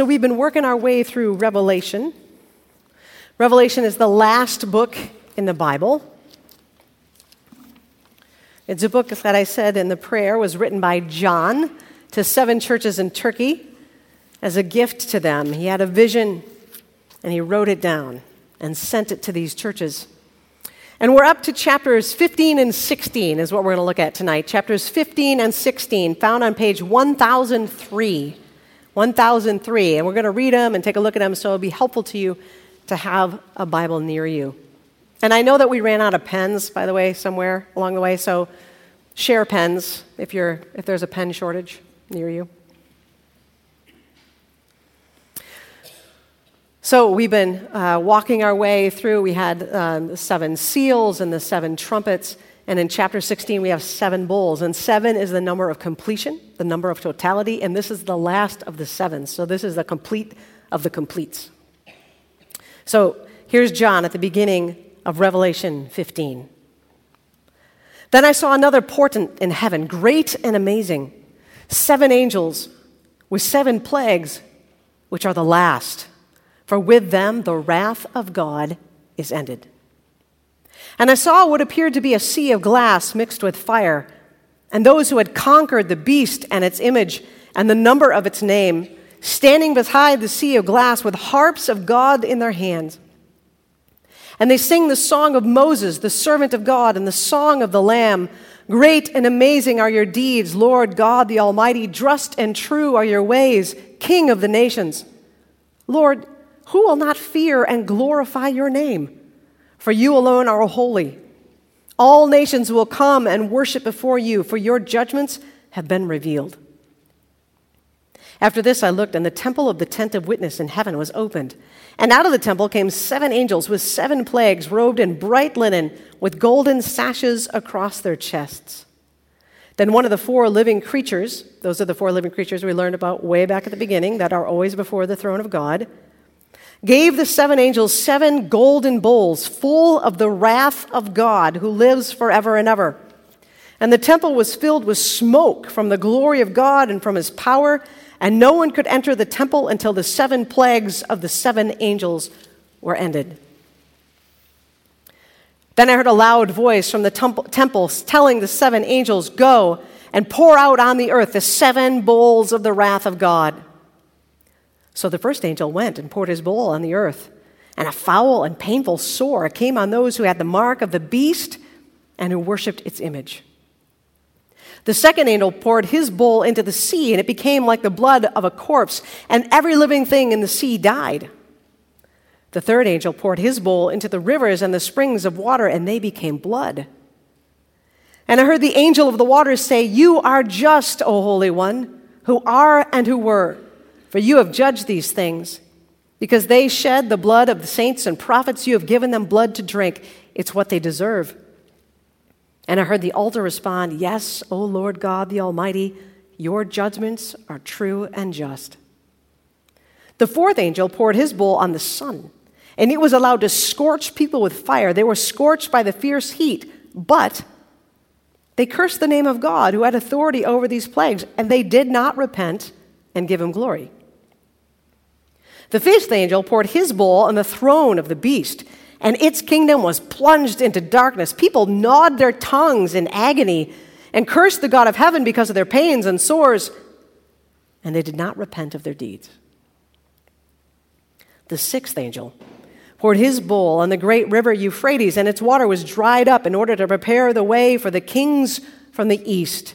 So we've been working our way through Revelation. Revelation is the last book in the Bible. It's a book that I said in the prayer was written by John to seven churches in Turkey as a gift to them. He had a vision and he wrote it down and sent it to these churches. And we're up to chapters 15 and 16, is what we're going to look at tonight. Chapters 15 and 16, found on page 1003. 1003. And we're going to read them and take a look at them so it'll be helpful to you to have a Bible near you. And I know that we ran out of pens, by the way, somewhere along the way, so share pens if, you're, if there's a pen shortage near you. So we've been uh, walking our way through. We had um, the seven seals and the seven trumpets. And in chapter 16, we have seven bowls. And seven is the number of completion, the number of totality. And this is the last of the seven. So this is the complete of the completes. So here's John at the beginning of Revelation 15. Then I saw another portent in heaven, great and amazing. Seven angels with seven plagues, which are the last for with them the wrath of God is ended. And I saw what appeared to be a sea of glass mixed with fire, and those who had conquered the beast and its image and the number of its name, standing beside the sea of glass with harps of God in their hands. And they sing the song of Moses, the servant of God, and the song of the Lamb. Great and amazing are your deeds, Lord God the Almighty. Just and true are your ways, King of the nations. Lord, who will not fear and glorify your name? For you alone are holy. All nations will come and worship before you, for your judgments have been revealed. After this, I looked, and the temple of the tent of witness in heaven was opened. And out of the temple came seven angels with seven plagues, robed in bright linen, with golden sashes across their chests. Then one of the four living creatures, those are the four living creatures we learned about way back at the beginning that are always before the throne of God, gave the seven angels seven golden bowls full of the wrath of God who lives forever and ever. And the temple was filled with smoke from the glory of God and from his power, and no one could enter the temple until the seven plagues of the seven angels were ended. Then I heard a loud voice from the temple telling the seven angels, Go and pour out on the earth the seven bowls of the wrath of God. So the first angel went and poured his bowl on the earth, and a foul and painful sore came on those who had the mark of the beast and who worshipped its image. The second angel poured his bowl into the sea, and it became like the blood of a corpse, and every living thing in the sea died. The third angel poured his bowl into the rivers and the springs of water, and they became blood. And I heard the angel of the waters say, You are just, O Holy One, who are and who were for you have judged these things. Because they shed the blood of the saints and prophets, you have given them blood to drink. It's what they deserve. And I heard the altar respond, Yes, O Lord God the Almighty, your judgments are true and just. The fourth angel poured his bowl on the sun, and it was allowed to scorch people with fire. They were scorched by the fierce heat, but they cursed the name of God who had authority over these plagues, and they did not repent and give him glory. The fifth angel poured his bowl on the throne of the beast, and its kingdom was plunged into darkness. People gnawed their tongues in agony and cursed the God of heaven because of their pains and sores, and they did not repent of their deeds. The sixth angel poured his bowl on the great river Euphrates, and its water was dried up in order to prepare the way for the kings from the east.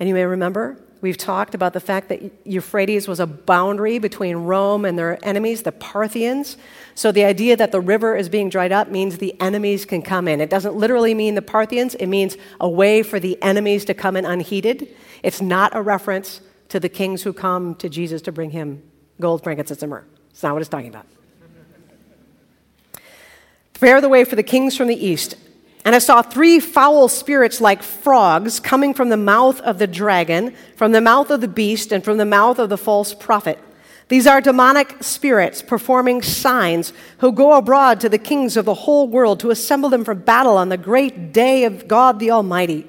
And you may remember We've talked about the fact that Euphrates was a boundary between Rome and their enemies, the Parthians. So the idea that the river is being dried up means the enemies can come in. It doesn't literally mean the Parthians, it means a way for the enemies to come in unheeded. It's not a reference to the kings who come to Jesus to bring him gold, frankincense, and myrrh. It's not what it's talking about. Prepare the way for the kings from the east. And I saw three foul spirits like frogs coming from the mouth of the dragon, from the mouth of the beast, and from the mouth of the false prophet. These are demonic spirits performing signs who go abroad to the kings of the whole world to assemble them for battle on the great day of God the Almighty.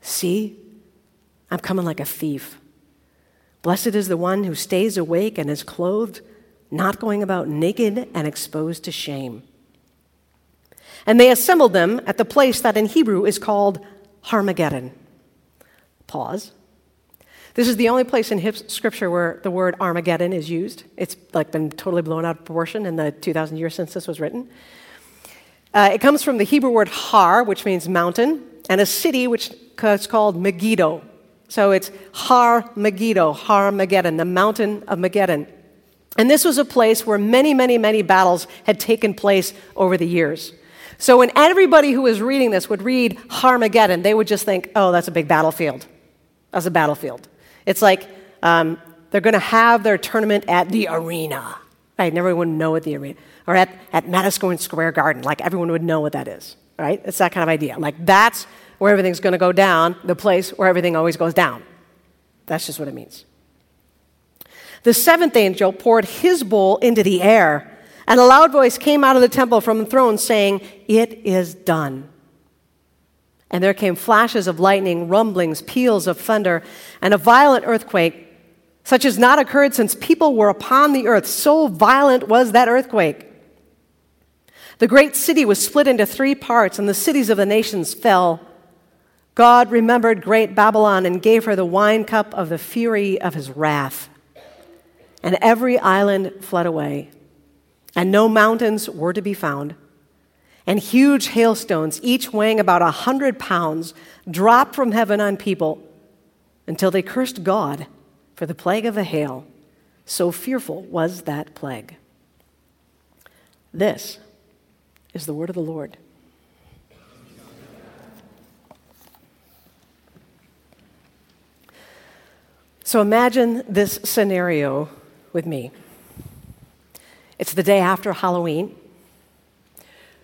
See, I'm coming like a thief. Blessed is the one who stays awake and is clothed, not going about naked and exposed to shame. And they assembled them at the place that in Hebrew is called Harmageddon. Pause. This is the only place in Scripture where the word Armageddon is used. It's like been totally blown out of proportion in the 2,000 years since this was written. Uh, it comes from the Hebrew word Har, which means mountain, and a city which is called Megiddo. So it's Har Megiddo, Har Megiddo, the mountain of Megiddo. And this was a place where many, many, many battles had taken place over the years. So when everybody who was reading this would read Harmageddon, they would just think, oh, that's a big battlefield. That's a battlefield. It's like um, they're going to have their tournament at the arena. Right? Everyone would know what the arena, or at, at Madison Square Garden. Like everyone would know what that is. Right? It's that kind of idea. Like that's where everything's going to go down, the place where everything always goes down. That's just what it means. The seventh angel poured his bowl into the air, and a loud voice came out of the temple from the throne saying, It is done. And there came flashes of lightning, rumblings, peals of thunder, and a violent earthquake, such as not occurred since people were upon the earth. So violent was that earthquake. The great city was split into three parts, and the cities of the nations fell. God remembered great Babylon and gave her the wine cup of the fury of his wrath. And every island fled away, and no mountains were to be found and huge hailstones, each weighing about a hundred pounds, dropped from heaven on people until they cursed God for the plague of the hail. So fearful was that plague. This is the word of the Lord. So imagine this scenario with me. It's the day after Halloween.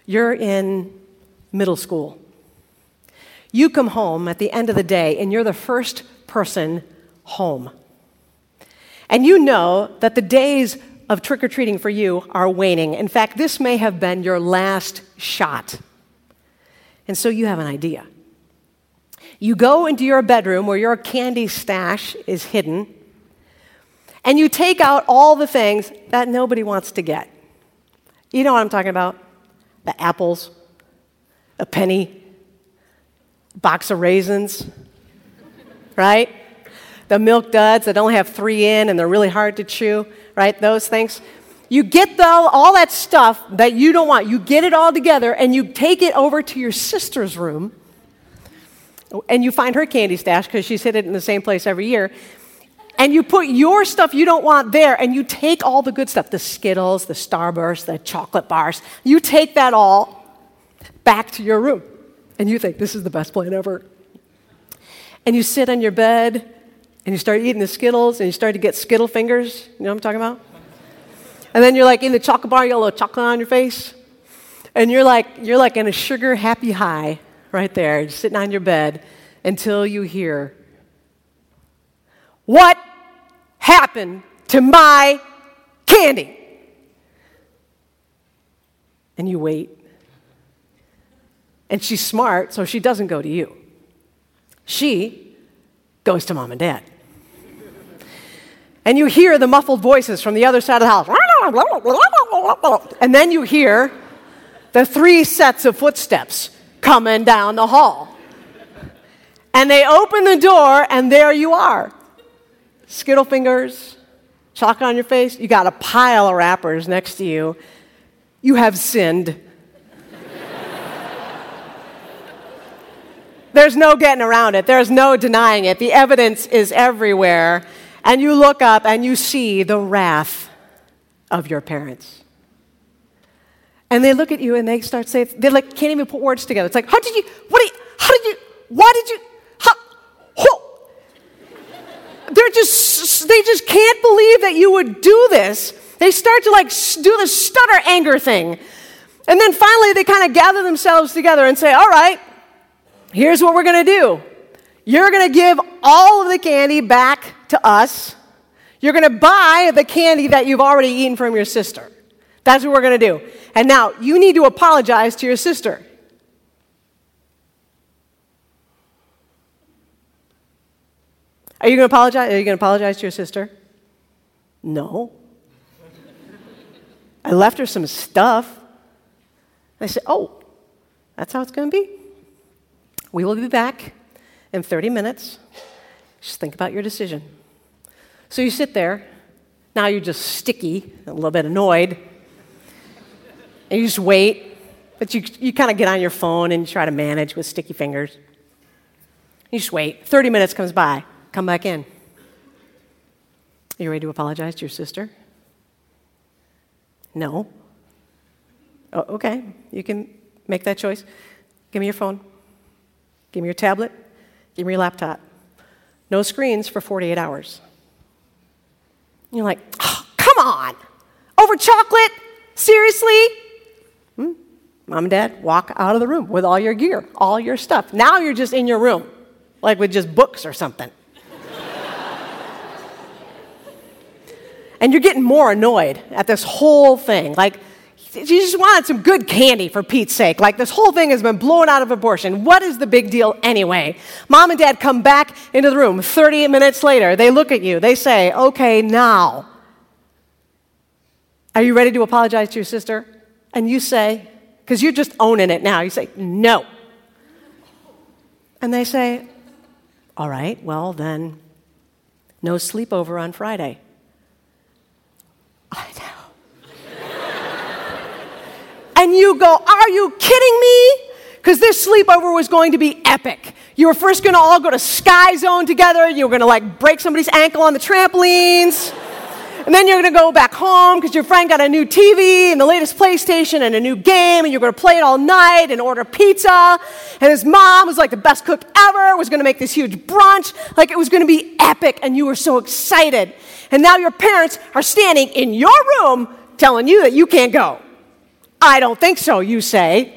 You're in middle school. You come home at the end of the day and you're the first person home. And you know that the days of trick or treating for you are waning. In fact, this may have been your last shot. And so you have an idea. You go into your bedroom where your candy stash is hidden, and you take out all the things that nobody wants to get. You know what I'm talking about? the apples, a penny, box of raisins, right? The milk duds that only have three in and they're really hard to chew, right? Those things. You get the, all that stuff that you don't want, you get it all together and you take it over to your sister's room and you find her candy stash because she's hid it in the same place every year and you put your stuff you don't want there, and you take all the good stuff the Skittles, the Starburst, the chocolate bars you take that all back to your room. And you think, this is the best plan ever. And you sit on your bed and you start eating the Skittles and you start to get Skittle fingers. You know what I'm talking about? And then you're like in the chocolate bar, you got a little chocolate on your face. And you're like, you're like in a sugar happy high right there, sitting on your bed until you hear, What happened to my candy? And you wait. And she's smart, so she doesn't go to you. She goes to mom and dad. And you hear the muffled voices from the other side of the house. And then you hear the three sets of footsteps coming down the hall. And they open the door, and there you are. Skittle fingers, chalk on your face. You got a pile of wrappers next to you. You have sinned. There's no getting around it. There's no denying it. The evidence is everywhere. And you look up and you see the wrath of your parents. And they look at you and they start saying, they like can't even put words together. It's like, how did you, what did you, how did you, why did you, they're just, they just can't believe that you would do this. They start to like do the stutter anger thing. And then finally they kind of gather themselves together and say, all right, here's what we're going to do. You're going to give all of the candy back to us. You're going to buy the candy that you've already eaten from your sister. That's what we're going to do. And now you need to apologize to your sister. Are you going to apologize? Are you going to apologize to your sister? No. I left her some stuff. I said, Oh, that's how it's going to be. We will be back in 30 minutes. Just think about your decision. So you sit there. Now you're just sticky, a little bit annoyed. And you just wait. But you, you kind of get on your phone and try to manage with sticky fingers. You just wait. 30 minutes comes by. Come back in. Are you ready to apologize to your sister? No. Oh, okay, you can make that choice. Give me your phone. Give me your tablet. Give me your laptop. No screens for 48 hours. You're like, oh, come on. Over chocolate? Seriously? Hmm? Mom and dad walk out of the room with all your gear, all your stuff. Now you're just in your room, like with just books or something. And you're getting more annoyed at this whole thing. Like, you just wanted some good candy for Pete's sake. Like, this whole thing has been blown out of proportion. What is the big deal anyway? Mom and dad come back into the room 30 minutes later. They look at you. They say, Okay, now. Are you ready to apologize to your sister? And you say, because you're just owning it now, you say, No. And they say, All right, well, then, no sleepover on Friday. I know. and you go, Are you kidding me? Because this sleepover was going to be epic. You were first going to all go to Sky Zone together. You were going to like break somebody's ankle on the trampolines. And then you're going to go back home because your friend got a new TV and the latest PlayStation and a new game, and you're going to play it all night and order pizza. And his mom was like the best cook ever, was going to make this huge brunch. Like it was going to be epic, and you were so excited. And now your parents are standing in your room telling you that you can't go. I don't think so, you say.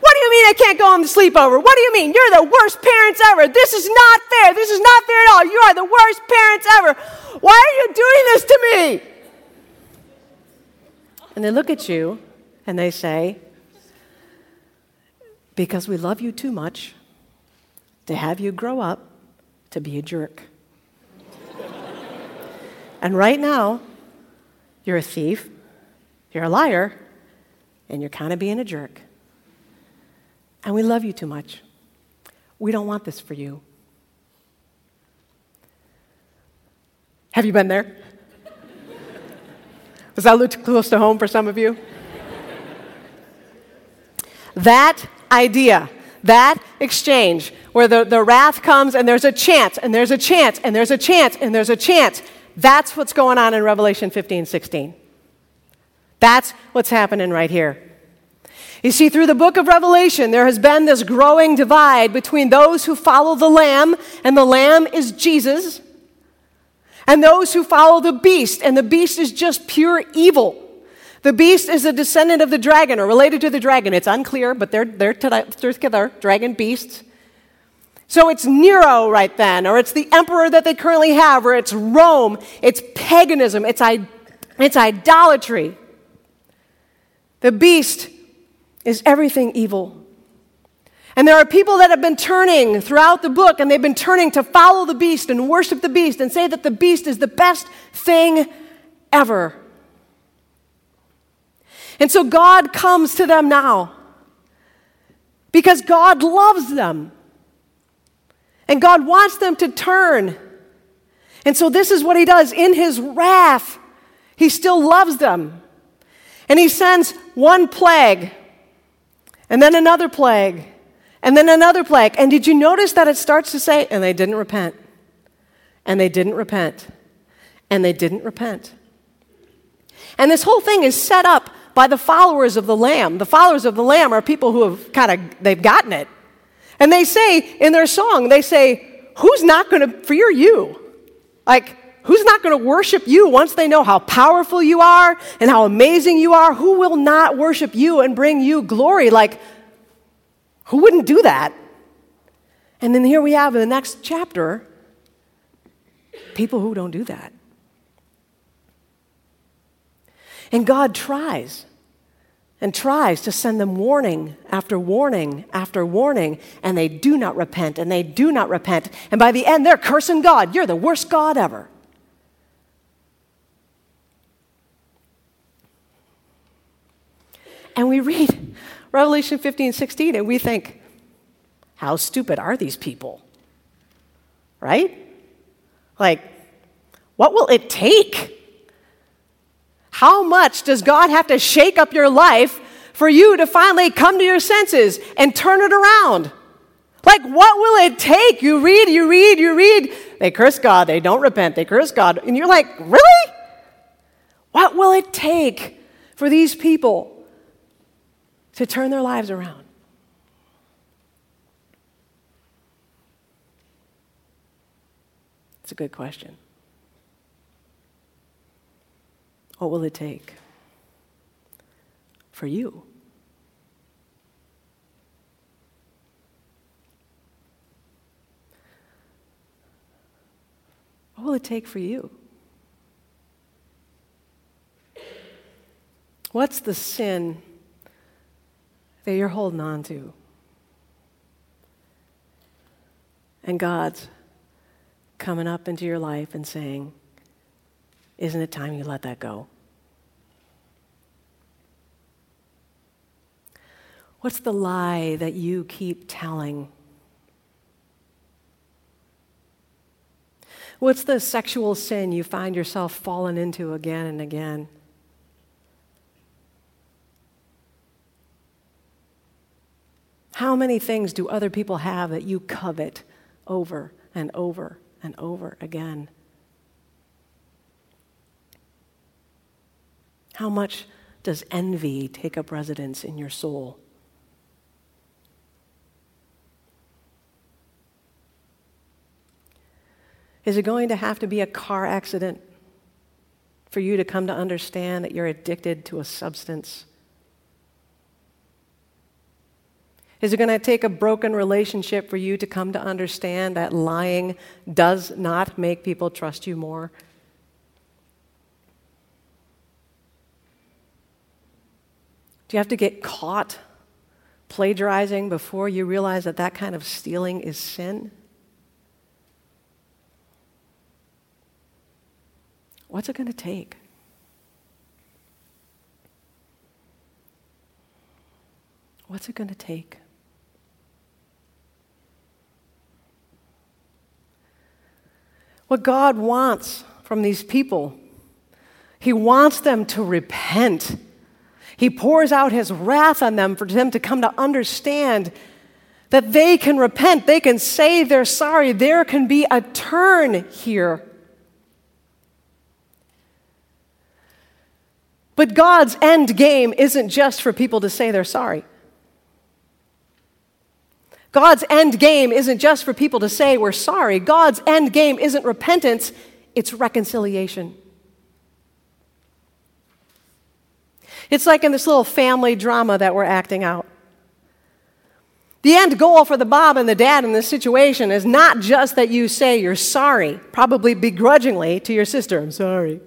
What do you mean I can't go on the sleepover? What do you mean? You're the worst parents ever. This is not fair. This is not fair at all. You are the worst parents ever. Why are you doing this to me? And they look at you and they say, Because we love you too much to have you grow up to be a jerk. and right now, you're a thief, you're a liar, and you're kind of being a jerk. And we love you too much. We don't want this for you. Have you been there? Was that a little too close to home for some of you? that idea, that exchange, where the, the wrath comes and there's a chance, and there's a chance, and there's a chance, and there's a chance, that's what's going on in Revelation 15 16. That's what's happening right here. You see, through the book of Revelation, there has been this growing divide between those who follow the Lamb, and the Lamb is Jesus, and those who follow the beast, and the beast is just pure evil. The beast is a descendant of the dragon or related to the dragon. It's unclear, but they're, they're together, dragon beasts. So it's Nero right then, or it's the emperor that they currently have, or it's Rome, it's paganism, it's, it's idolatry. The beast is everything evil. And there are people that have been turning throughout the book, and they've been turning to follow the beast and worship the beast and say that the beast is the best thing ever. And so God comes to them now because God loves them. And God wants them to turn. And so this is what he does. In his wrath, he still loves them. And he sends one plague and then another plague, and then another plague. And did you notice that it starts to say, and they didn't repent, and they didn't repent, and they didn't repent. And this whole thing is set up by the followers of the Lamb. The followers of the Lamb are people who have kind of, they've gotten it. And they say in their song, they say, who's not going to fear you? Like, Who's not going to worship you once they know how powerful you are and how amazing you are? Who will not worship you and bring you glory? Like, who wouldn't do that? And then here we have in the next chapter people who don't do that. And God tries. and tries to send them warning after warning after warning, and they do not repent and they do not repent. And by the end, they're cursing God. You're the worst God ever. And we read Revelation 15, 16, and we think, how stupid are these people? Right? Like, what will it take? How much does God have to shake up your life for you to finally come to your senses and turn it around? Like, what will it take? You read, you read, you read. They curse God, they don't repent, they curse God. And you're like, really? What will it take for these people to turn their lives around? It's a good question. What will it take for you? What will it take for you? What's the sin that you're holding on to. And God's coming up into your life and saying, Isn't it time you let that go? What's the lie that you keep telling? What's the sexual sin you find yourself falling into again and again? How many things do other people have that you covet over and over and over again? How much does envy take up residence in your soul? Is it going to have to be a car accident for you to come to understand that you're addicted to a substance? Is it going to take a broken relationship for you to come to understand that lying does not make people trust you more? Do you have to get caught plagiarizing before you realize that that kind of stealing is sin? What's it going to take? What's it going to take? What God wants from these people. He wants them to repent. He pours out his wrath on them for them to come to understand that they can repent, they can say they're sorry, there can be a turn here. But God's end game isn't just for people to say they're sorry. God's end game isn't just for people to say we're sorry. God's end game isn't repentance, it's reconciliation. It's like in this little family drama that we're acting out. The end goal for the mom and the dad in this situation is not just that you say you're sorry, probably begrudgingly to your sister, I'm sorry.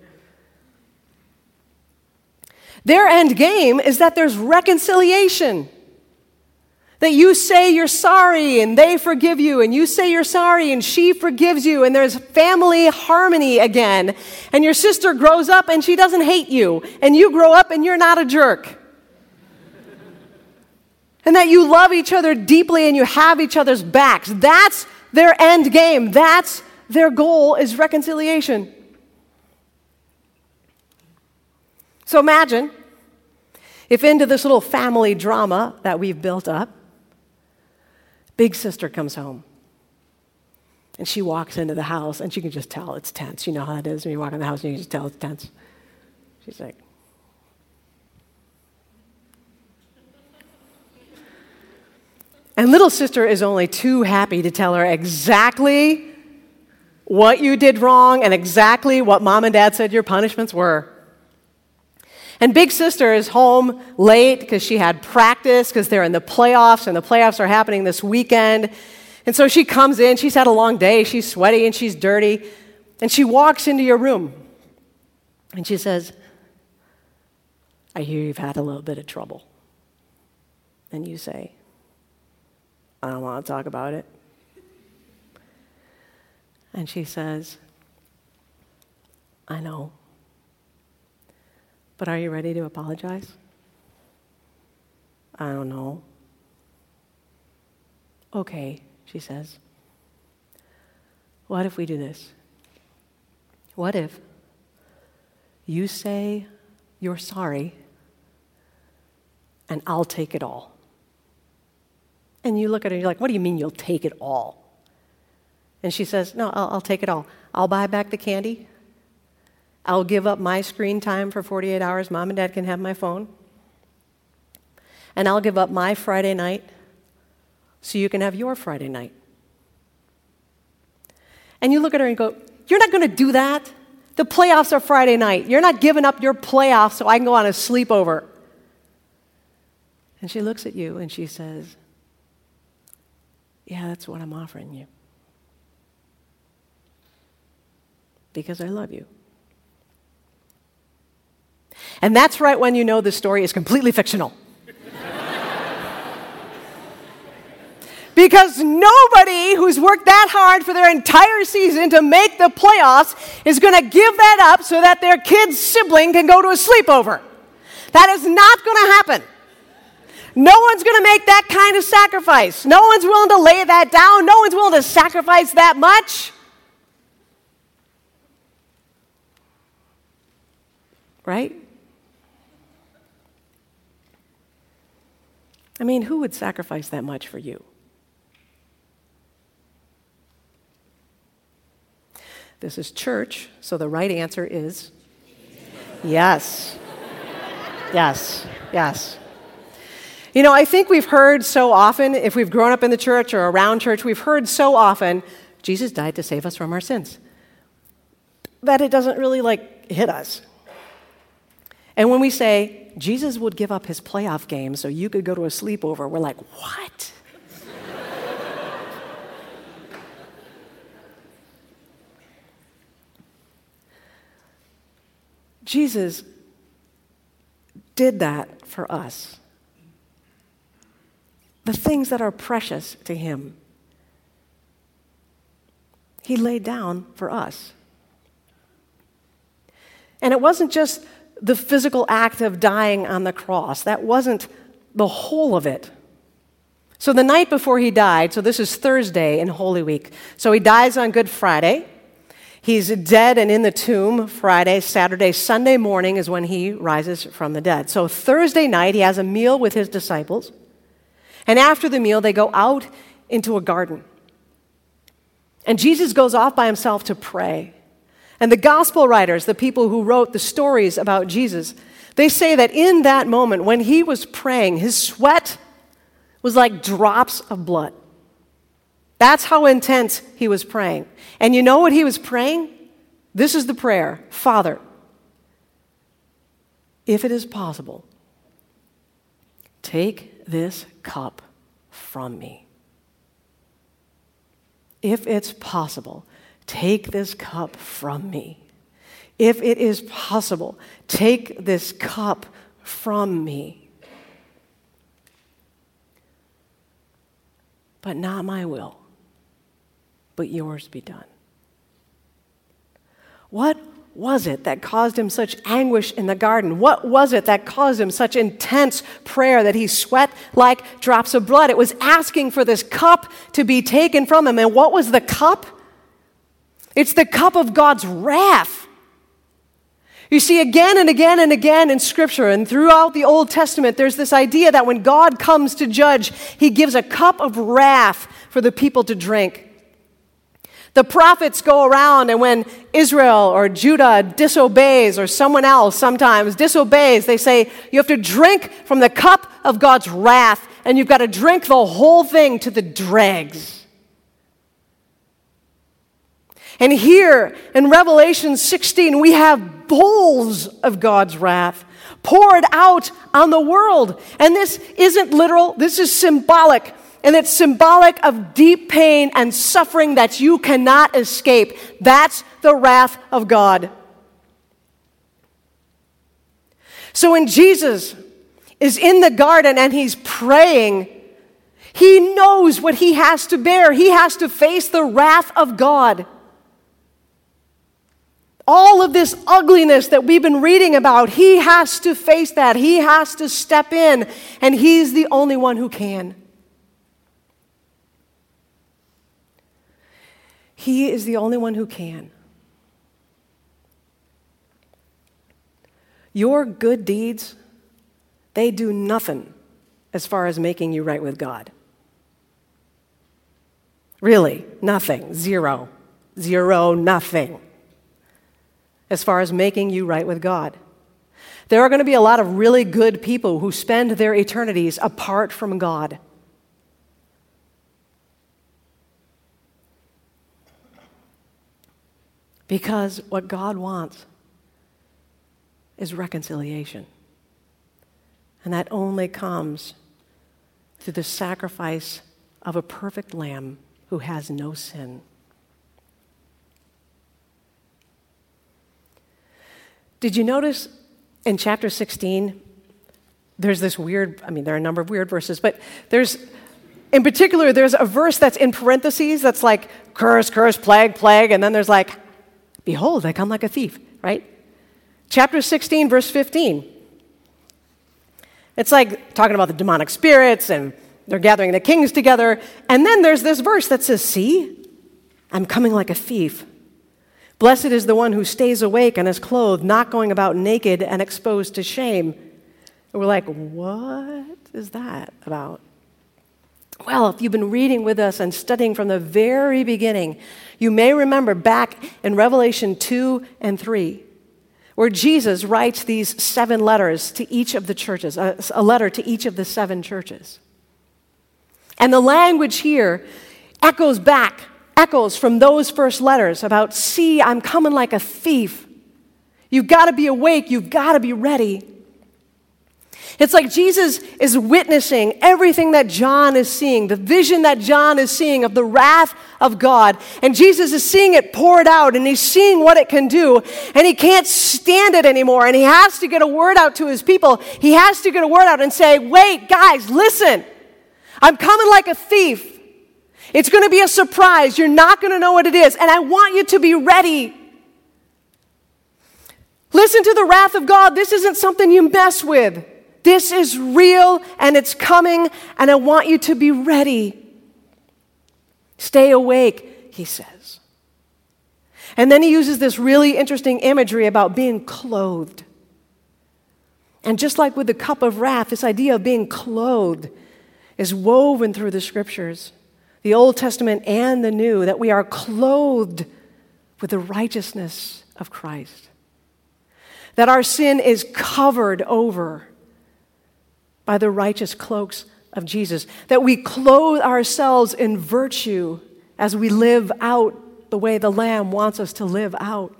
Their end game is that there's reconciliation. That you say you're sorry and they forgive you, and you say you're sorry and she forgives you, and there's family harmony again. And your sister grows up and she doesn't hate you, and you grow up and you're not a jerk. and that you love each other deeply and you have each other's backs. That's their end game. That's their goal is reconciliation. So imagine if into this little family drama that we've built up, Big sister comes home. And she walks into the house, and she can just tell it's tense. You know how it is when you walk in the house and you can just tell it's tense. She's like, And little sister is only too happy to tell her exactly what you did wrong and exactly what mom and dad said your punishments were. And big sister is home late because she had practice because they're in the playoffs and the playoffs are happening this weekend. And so she comes in, she's had a long day, she's sweaty and she's dirty, and she walks into your room and she says, I hear you've had a little bit of trouble. And you say, I don't want to talk about it. And she says, I know. But are you ready to apologize? I don't know. Okay, she says. What if we do this? What if you say you're sorry and I'll take it all? And you look at her and you're like, What do you mean you'll take it all? And she says, No, I'll, I'll take it all. I'll buy back the candy. I'll give up my screen time for 48 hours. Mom and dad can have my phone. And I'll give up my Friday night so you can have your Friday night. And you look at her and go, You're not going to do that. The playoffs are Friday night. You're not giving up your playoffs so I can go on a sleepover. And she looks at you and she says, Yeah, that's what I'm offering you. Because I love you. And that's right when you know the story is completely fictional. because nobody who's worked that hard for their entire season to make the playoffs is going to give that up so that their kid's sibling can go to a sleepover. That is not going to happen. No one's going to make that kind of sacrifice. No one's willing to lay that down. No one's willing to sacrifice that much. Right? I mean, who would sacrifice that much for you? This is church, so the right answer is yes. Yes, yes. You know, I think we've heard so often, if we've grown up in the church or around church, we've heard so often, Jesus died to save us from our sins, that it doesn't really like hit us. And when we say, Jesus would give up his playoff game so you could go to a sleepover, we're like, what? Jesus did that for us. The things that are precious to him, he laid down for us. And it wasn't just the physical act of dying on the cross, that wasn't the whole of it. So, the night before he died, so this is Thursday in Holy Week. So, he dies on Good Friday. He's dead and in the tomb Friday, Saturday, Sunday morning is when he rises from the dead. So Thursday night, he has a meal with his disciples. And after the meal, they go out into a garden. And Jesus goes off by himself to pray. And the gospel writers, the people who wrote the stories about Jesus, they say that in that moment, when he was praying, his sweat was like drops of blood. That's how intense he was praying. And you know what he was praying? This is the prayer Father, if it is possible, take this cup from me. If it's possible, take this cup from me. If it is possible, take this cup from me. But not my will but yours be done. What was it that caused him such anguish in the garden? What was it that caused him such intense prayer that he sweat like drops of blood? It was asking for this cup to be taken from him. And what was the cup? It's the cup of God's wrath. You see, again and again and again in Scripture and throughout the Old Testament, there's this idea that when God comes to judge, he gives a cup of wrath for the people to drink. The prophets go around, and when Israel or Judah disobeys, or someone else sometimes disobeys, they say, You have to drink from the cup of God's wrath, and you've got to drink the whole thing to the dregs. And here in Revelation 16, we have bowls of God's wrath poured out on the world. And this isn't literal, this is symbolic. And it's symbolic of deep pain and suffering that you cannot escape. That's the wrath of God. So when Jesus is in the garden and he's praying, he knows what he has to bear. He has to face the wrath of God. All of this ugliness that we've been reading about, he has to face that. He has to step in, and he's the only one who can. He is the only one who can. Your good deeds, they do nothing as far as making you right with God. Really, nothing. Zero. Zero, nothing. As far as making you right with God. There are going to be a lot of really good people who spend their eternities apart from God. Because what God wants is reconciliation. And that only comes through the sacrifice of a perfect lamb who has no sin. Did you notice in chapter 16, there's this weird, I mean, there are a number of weird verses, but there's, in particular, there's a verse that's in parentheses that's like curse, curse, plague, plague, and then there's like, behold, I come like a thief, right? Chapter 16, verse 15. It's like talking about the demonic spirits and they're gathering the kings together. And then there's this verse that says, See, I'm coming like a thief. Blessed is the one who stays awake and is clothed, not going about naked and exposed to shame. And we're like, What is that about? Well, if you've been reading with us and studying from the very beginning, you may remember back in Revelation 2 and 3 where Jesus writes these seven letters to each of the churches, a, letter to each of the seven churches. And the language here echoes back, echoes from those first letters about, see, I'm coming like a thief. You've got to be awake, you've got to be ready. It's like Jesus is witnessing everything that John is seeing, the vision that John is seeing of the wrath of God. And Jesus is seeing it poured out and he's seeing what it can do. And he can't stand it anymore. And he has to get a word out to his people. He has to get a word out and say, wait, guys, listen. I'm coming like a thief. It's going to be a surprise. You're not going to know what it is. And I want you to be ready. Listen to the wrath of God. This isn't something you mess with. This is real and it's coming, and I want you to be ready. Stay awake, he says. And then he uses this really interesting imagery about being clothed. And just like with the cup of wrath, this idea of being clothed is woven through the scriptures, the Old Testament and the New, that we are clothed with the righteousness of Christ. That our sin is covered over by the righteous cloaks of Jesus, that we clothe ourselves in virtue as we live out the way the Lamb wants us to live out.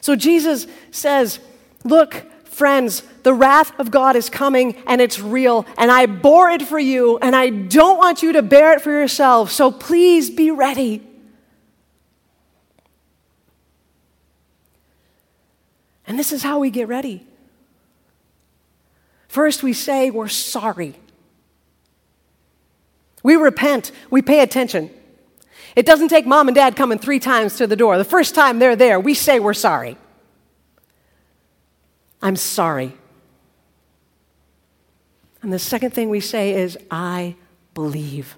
So Jesus says, Look, friends, the wrath of God is coming and it's real, and I bore it for you, and I don't want you to bear it for yourself, so please be ready. And this is how we get ready. First, we say we're sorry. We repent, we pay attention. It doesn't take mom and dad coming three times to the door. The first time they're there, we say we're sorry. I'm sorry. And the second thing we say is, I believe.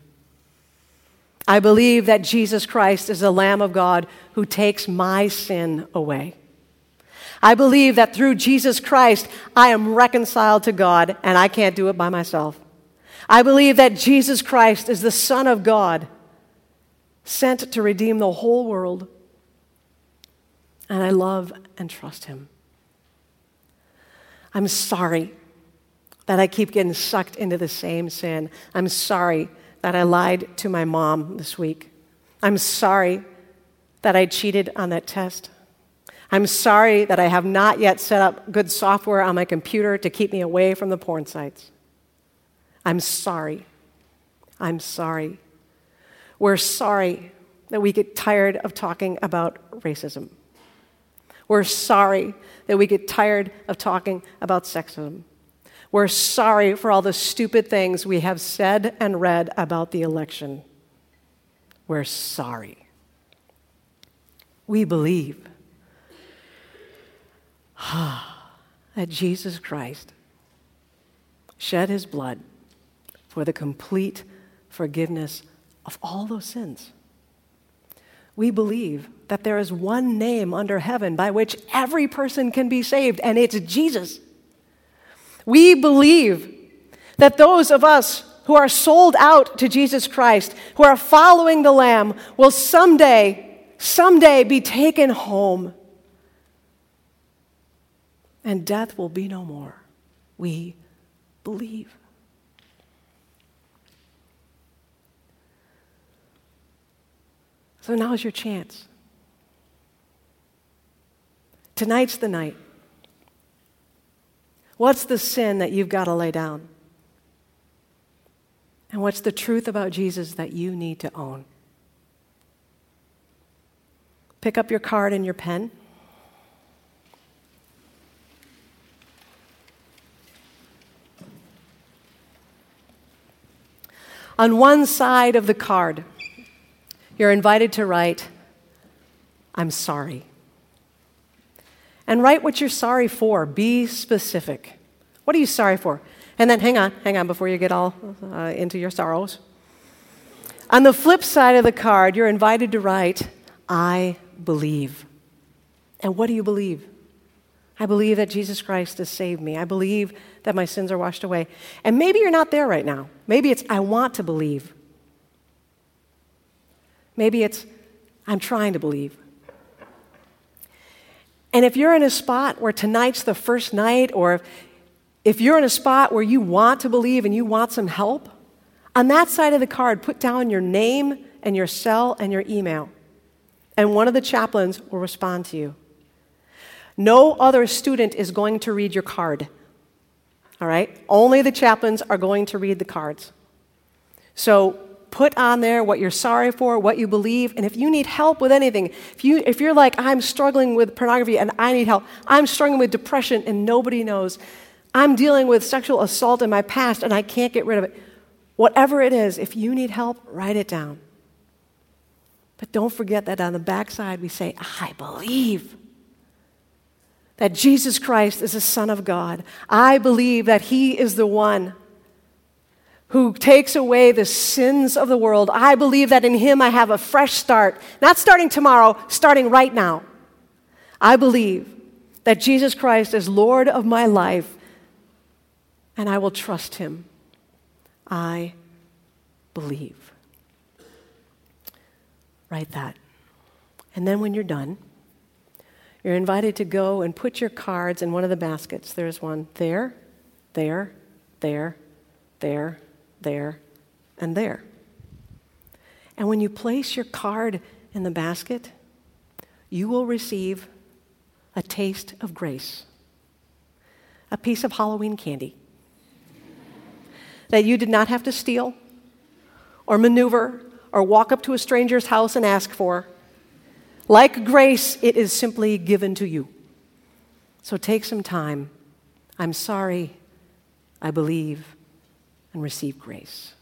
I believe that Jesus Christ is the Lamb of God who takes my sin away. I believe that through Jesus Christ, I am reconciled to God, and I can't do it by myself. I believe that Jesus Christ is the Son of God, sent to redeem the whole world, and I love and trust Him. I'm sorry that I keep getting sucked into the same sin. I'm sorry that I lied to my mom this week. I'm sorry that I cheated on that test. I'm sorry that I have not yet set up good software on my computer to keep me away from the porn sites. I'm sorry. I'm sorry. We're sorry that we get tired of talking about racism. We're sorry that we get tired of talking about sexism. We're sorry for all the stupid things we have said and read about the election. We're sorry. We believe that Jesus Christ shed his blood for the complete forgiveness of all those sins. We believe that there is one name under heaven by which every person can be saved, and it's Jesus. We believe that those of us who are sold out to Jesus Christ, who are following the Lamb, will someday, someday be taken home. And death will be no more. We believe. So now's your chance. Tonight's the night. What's the sin that you've got to lay down? And what's the truth about Jesus that you need to own? Pick up your card and your pen. On one side of the card, you're invited to write, I'm sorry. And write what you're sorry for. Be specific. What are you sorry for? And then hang on, hang on before you get all uh, into your sorrows. On the flip side of the card, you're invited to write, I believe. And what do you believe? I believe that Jesus Christ has saved me. I believe that my sins are washed away. And maybe you're not there right now. Maybe it's, I want to believe. Maybe it's, I'm trying to believe. And if you're in a spot where tonight's the first night, or if you're in a spot where you want to believe and you want some help, on that side of the card, put down your name and your cell and your email. And one of the chaplains will respond to you. No other student is going to read your card. All right? Only the chaplains are going to read the cards. So put on there what you're sorry for, what you believe, and if you need help with anything, if, you, if you're like, I'm struggling with pornography and I need help, I'm struggling with depression and nobody knows, I'm dealing with sexual assault in my past and I can't get rid of it. Whatever it is, if you need help, write it down. But don't forget that on the backside we say, I believe that Jesus Christ is the Son of God. I believe that He is the one who takes away the sins of the world. I believe that in him I have a fresh start, not starting tomorrow, starting right now. I believe that Jesus Christ is Lord of my life, and I will trust him. I believe. Write that. And then when you're done, you're invited to go and put your cards in one of the baskets. There's one there, there, there, there, there, and there. And when you place your card in the basket, you will receive a taste of grace, a piece of Halloween candy that you did not have to steal or maneuver or walk up to a stranger's house and ask for. Like grace, it is simply given to you. So take some time. I'm sorry. I believe and receive grace.